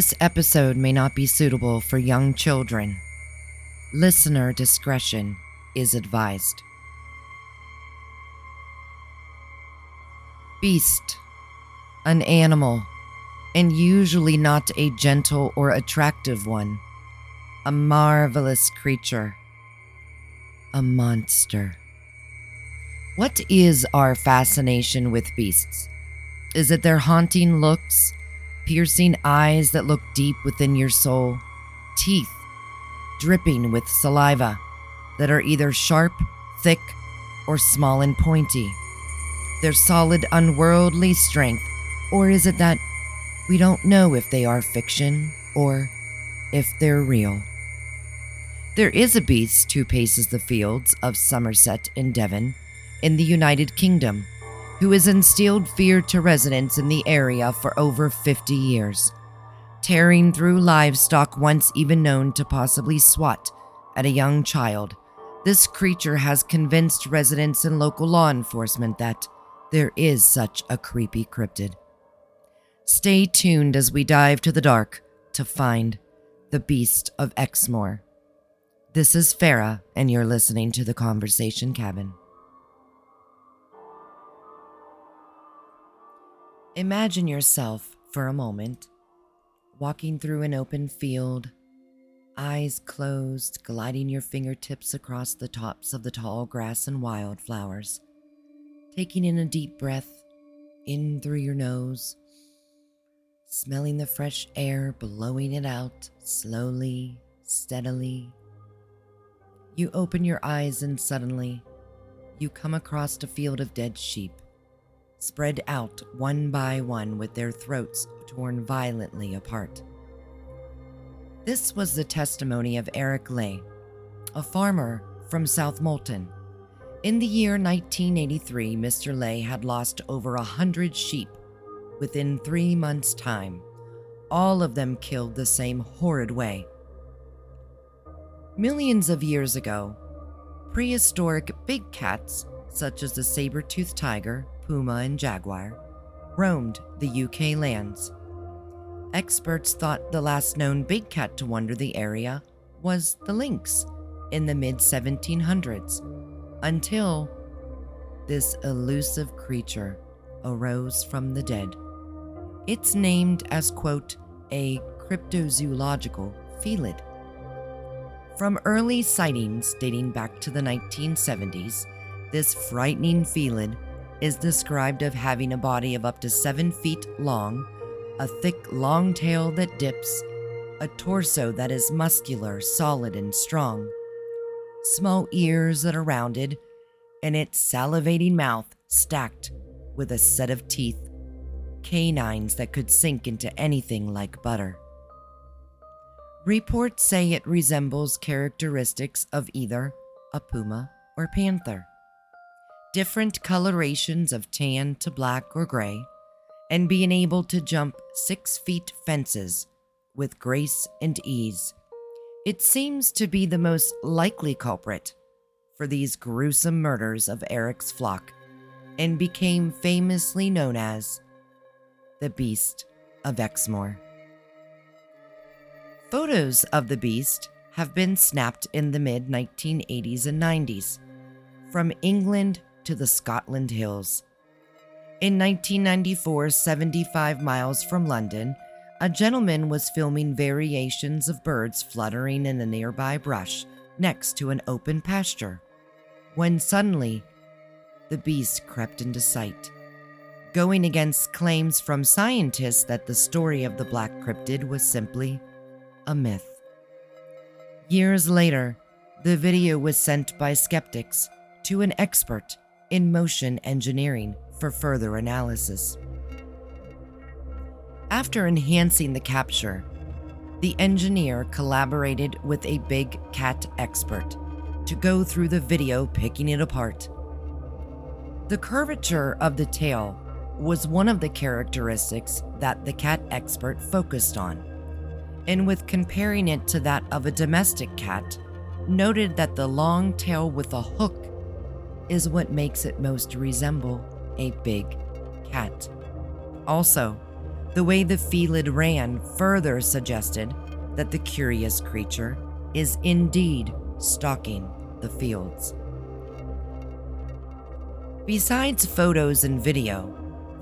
This episode may not be suitable for young children. Listener discretion is advised. Beast, an animal, and usually not a gentle or attractive one. A marvelous creature. A monster. What is our fascination with beasts? Is it their haunting looks, piercing eyes that look deep within your soul, teeth dripping with saliva that are either sharp, thick, or small and pointy? Their solid, unworldly strength, or is it that we don't know if they are fiction or if they're real? There is a beast who paces the fields of Somerset in Devon, in the United Kingdom, who has instilled fear to residents in the area for over 50 years, tearing through livestock once even known to possibly swat at a young child. This creature has convinced residents and local law enforcement that there is such a creepy cryptid. Stay tuned as we dive to the dark to find the beast of Exmoor. This is Farah, and you're listening to the Conversation Cabin. Imagine yourself for a moment walking through an open field, eyes closed, gliding your fingertips across the tops of the tall grass and wildflowers, taking in a deep breath in through your nose, smelling the fresh air, blowing it out slowly, steadily. You open your eyes and suddenly you come across a field of dead sheep, spread out one by one with their throats torn violently apart. This was the testimony of Eric Ley, a farmer from South Molton. In the year 1983, Mr. Ley had lost over a hundred sheep within three months' time, all of them killed the same horrid way. Millions of years ago, prehistoric big cats, such as the saber toothed tiger, puma, and jaguar, roamed the UK lands. Experts thought the last known big cat to wander the area was the lynx in the mid 1700s, until this elusive creature arose from the dead. It's named as, quote, a cryptozoological felid from early sightings dating back to the 1970s, this frightening felid is described of having a body of up to 7 feet long, a thick long tail that dips, a torso that is muscular, solid, and strong, small ears that are rounded, and its salivating mouth stacked with a set of teeth, canines that could sink into anything like butter. Reports say it resembles characteristics of either a puma or panther. Different colorations of tan to black or gray, and being able to jump six feet fences with grace and ease. It seems to be the most likely culprit for these gruesome murders of Eric's flock and became famously known as the Beast of Exmoor. Photos of the beast have been snapped in the mid 1980s and 90s, from England to the Scotland Hills. In 1994, 75 miles from London, a gentleman was filming variations of birds fluttering in a nearby brush next to an open pasture, when suddenly the beast crept into sight. Going against claims from scientists that the story of the black cryptid was simply a myth. Years later, the video was sent by skeptics to an expert in motion engineering for further analysis. After enhancing the capture, the engineer collaborated with a big cat expert to go through the video, picking it apart. The curvature of the tail was one of the characteristics that the cat expert focused on and with comparing it to that of a domestic cat, noted that the long tail with a hook is what makes it most resemble a big cat. Also, The way the felid ran further suggested that the curious creature is indeed stalking the fields. Besides photos and video,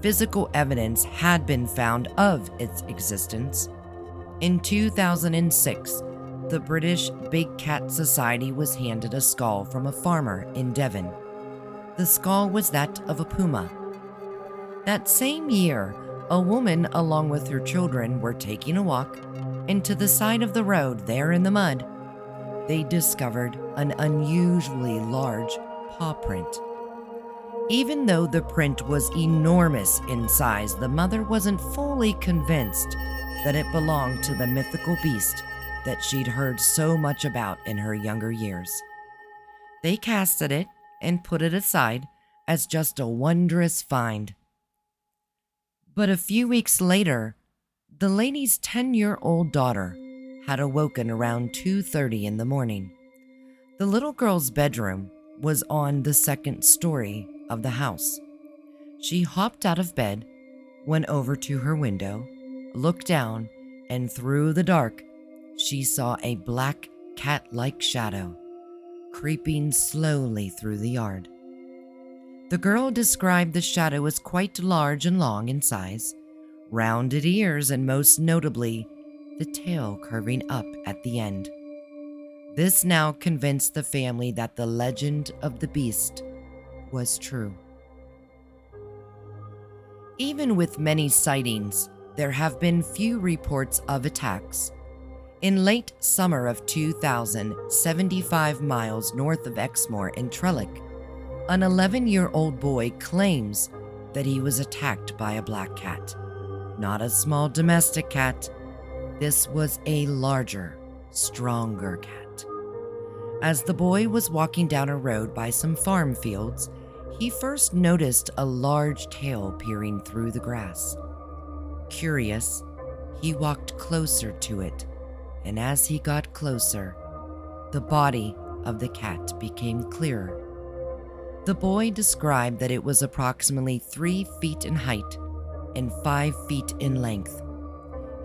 physical evidence had been found of its existence. In 2006, the British Big Cat Society was handed a skull from a farmer in Devon. The skull was that of a puma. That same year, a woman, along with her children, were taking a walk, and to the side of the road, there in the mud, they discovered an unusually large paw print. Even though the print was enormous in size, the mother wasn't fully convinced that it belonged to the mythical beast that she'd heard so much about in her younger years. They casted it and put it aside as just a wondrous find. But a few weeks later, the lady's 10-year-old daughter had awoken around 2:30 in the morning. The little girl's bedroom was on the second story of the house. She hopped out of bed, went over to her window, looked down, and through the dark, she saw a black cat like shadow creeping slowly through the yard. The girl described the shadow as quite large and long in size, rounded ears, and most notably, the tail curving up at the end. This now convinced the family that the legend of the beast was true. Even with many sightings, there have been few reports of attacks. In late summer of 2000, 75 miles north of Exmoor in Trelleck, an 11 year old boy claims that he was attacked by a black cat. Not a small domestic cat, this was a larger, stronger cat. As the boy was walking down a road by some farm fields, he first noticed a large tail peering through the grass. Curious, he walked closer to it, and as he got closer, the body of the cat became clearer. The boy described that it was approximately three feet in height and five feet in length.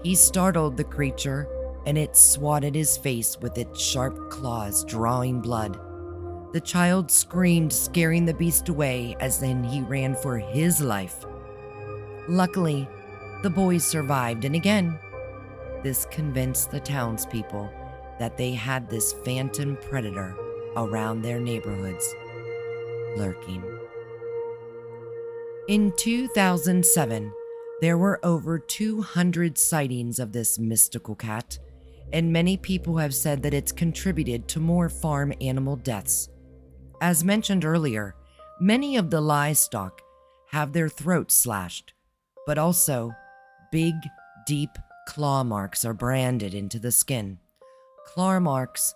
He startled the creature, and it swatted his face with its sharp claws, drawing blood. The child screamed, scaring the beast away, as then he ran for his life. Luckily, the boys survived, and again, this convinced the townspeople that they had this phantom predator around their neighborhoods, lurking. In 2007, there were over 200 sightings of this mystical cat, and many people have said that it's contributed to more farm animal deaths. As mentioned earlier, many of the livestock have their throats slashed, but also big, deep claw marks are branded into the skin. Claw marks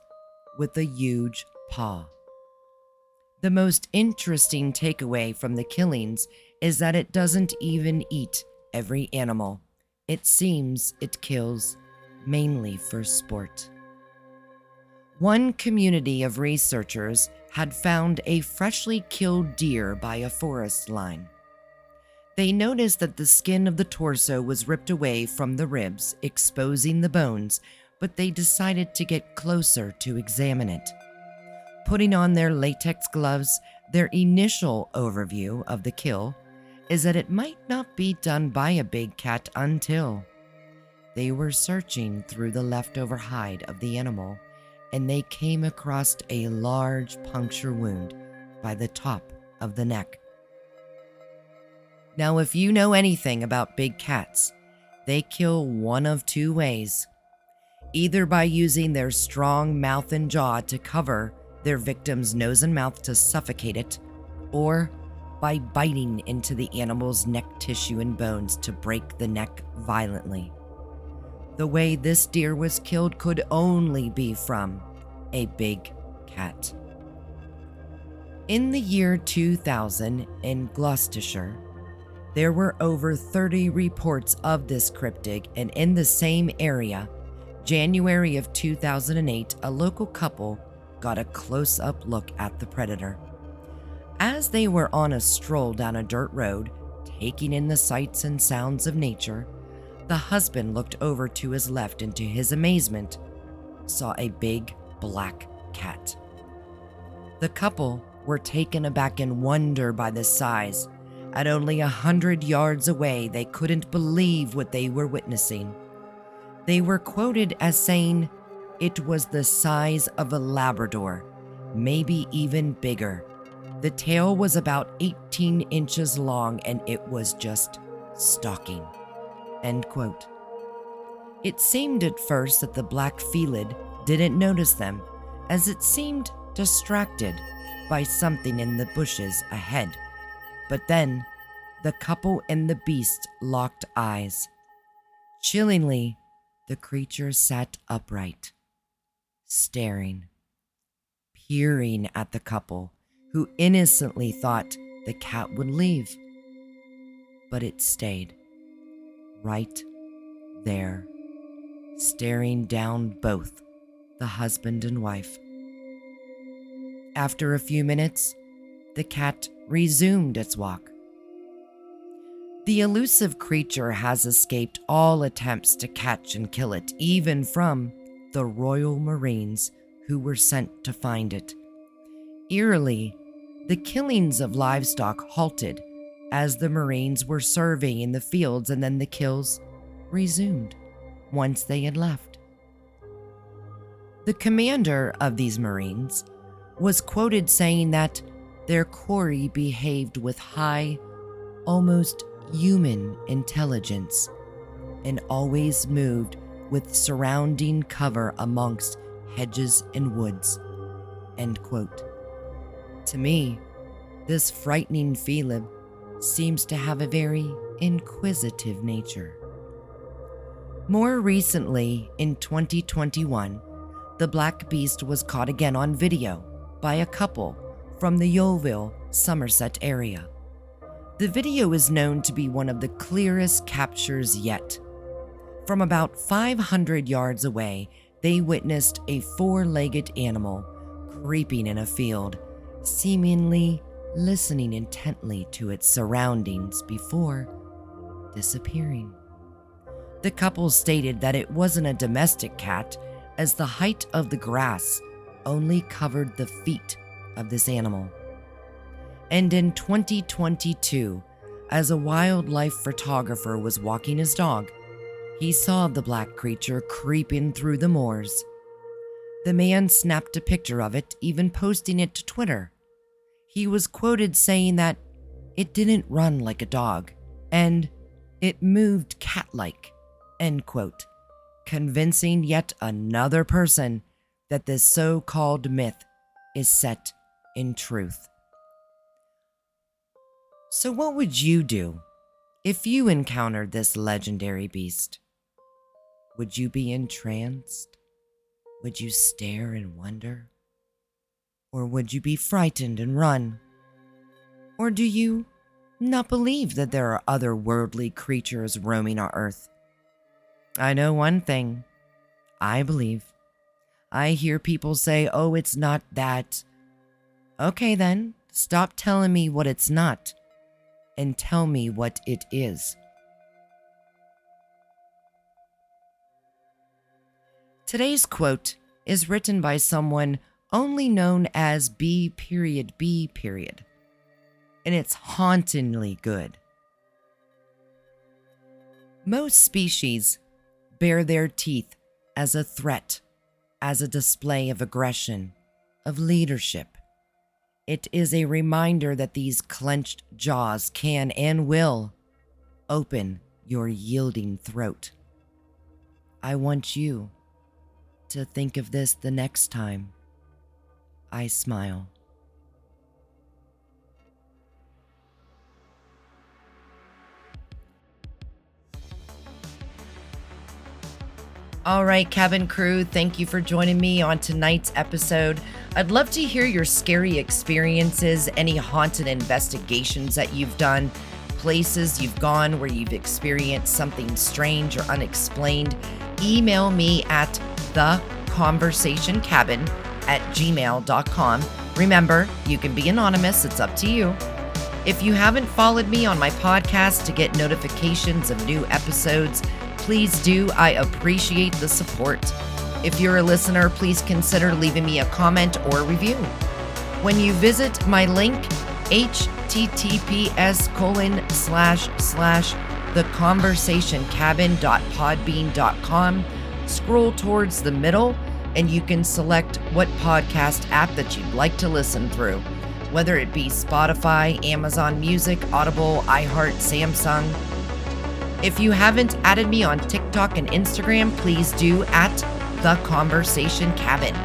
with a huge paw. The most interesting takeaway from the killings is that it doesn't even eat every animal. It seems it kills mainly for sport. One community of researchers had found a freshly killed deer by a forest line. They noticed that the skin of the torso was ripped away from the ribs, exposing the bones, but they decided to get closer to examine it. Putting on their latex gloves, their initial overview of the kill is that it might not be done by a big cat until they were searching through the leftover hide of the animal and they came across a large puncture wound by the top of the neck. Now, if you know anything about big cats, they kill one of two ways either by using their strong mouth and jaw to cover their victim's nose and mouth to suffocate it, or by biting into the animal's neck tissue and bones to break the neck violently. The way this deer was killed could only be from a big cat. In the year 2000 in Gloucestershire, there were over 30 reports of this cryptid, and in the same area, January of 2008, a local couple got a close up look at the predator. As they were on a stroll down a dirt road, taking in the sights and sounds of nature, the husband looked over to his left and to his amazement, saw a big black cat. The couple were taken aback in wonder by the size. At only a hundred yards away, they couldn't believe what they were witnessing. They were quoted as saying it was the size of a Labrador, maybe even bigger. The tail was about 18 inches long and it was just stalking. End quote. It seemed at first that the black felid didn't notice them, as it seemed distracted by something in the bushes ahead. But then, the couple and the beast locked eyes. Chillingly, the creature sat upright, staring, peering at the couple, who innocently thought the cat would leave. But it stayed, right there, staring down both the husband and wife. After a few minutes, the cat resumed its walk. The elusive creature has escaped all attempts to catch and kill it, even from the Royal Marines who were sent to find it. Eerily, the killings of livestock halted as the Marines were surveying the fields, and then the kills resumed once they had left. The commander of these Marines was quoted saying that their quarry behaved with high, almost human intelligence and always moved with surrounding cover amongst hedges and woods. End quote. To me, this frightening felid seems to have a very inquisitive nature. More recently, in 2021, the black beast was caught again on video by a couple from the Yeovil, Somerset area. The video is known to be one of the clearest captures yet. From about 500 yards away, they witnessed a four legged animal creeping in a field, seemingly listening intently to its surroundings before disappearing. The couple stated that it wasn't a domestic cat, as the height of the grass only covered the feet of this animal. And in 2022, as a wildlife photographer was walking his dog, he saw the black creature creeping through the moors. The man snapped a picture of it, even posting it to Twitter. He was quoted saying that it didn't run like a dog and it moved cat like, end quote, convincing yet another person that this so called myth is set in truth. So, what would you do if you encountered this legendary beast? Would you be entranced? Would you stare and wonder? Or would you be frightened and run? Or do you not believe that there are other worldly creatures roaming our earth? I know one thing I believe I hear people say, oh, it's not that. Okay, then, stop telling me what it's not and tell me what it is. Today's quote is written by someone only known as B period B period, and it's hauntingly good. Most species bare their teeth as a threat as a display of aggression, of leadership. It is a reminder that these clenched jaws can and will open your yielding throat. I want you to think of this the next time I smile. All right, cabin crew, thank you for joining me on tonight's episode. I'd love to hear your scary experiences, any haunted investigations that you've done, places you've gone where you've experienced something strange or unexplained. Email me at theconversationcabin at gmail.com. Remember, you can be anonymous, it's up to you. If you haven't followed me on my podcast to get notifications of new episodes, Please do. I appreciate the support. If you're a listener, please consider leaving me a comment or review. When you visit my link, https colon slash slash theconversationcabin.podbean.com, scroll towards the middle and you can select what podcast app that you'd like to listen through, whether it be Spotify, Amazon Music, Audible, iHeart, Samsung. If you haven't added me on TikTok and Instagram, please do at The Conversation Cabin.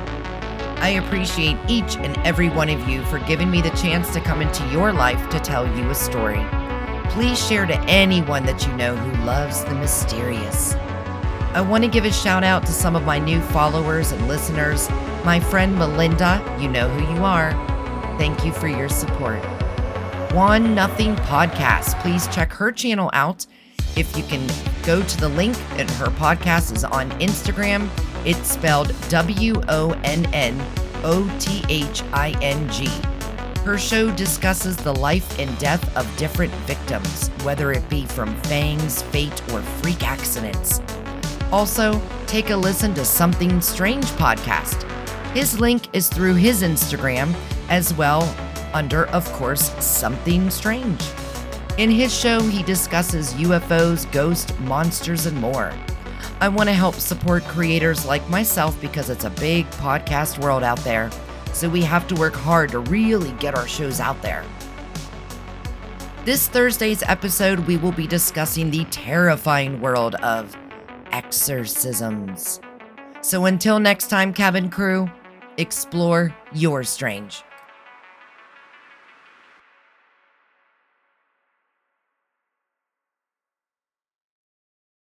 I appreciate each and every one of you for giving me the chance to come into your life to tell you a story. Please share to anyone that you know who loves the mysterious. I want to give a shout out to some of my new followers and listeners. My friend Melinda, you know who you are. Thank you for your support. Won Nothing Podcast. Please check her channel out. If you can go to the link, and her podcast is on Instagram. It's spelled W O N N O T H I N G. Her show discusses the life and death of different victims, whether it be from fangs, fate, or freak accidents. Also, take a listen to Something Strange podcast. His link is through his Instagram as well, under, of course, Something Strange. In his show, he discusses UFOs, ghosts, monsters, and more. I want to help support creators like myself because it's a big podcast world out there, so we have to work hard to really get our shows out there. This Thursday's episode, we will be discussing the terrifying world of exorcisms. So until next time, cabin crew, explore your strange.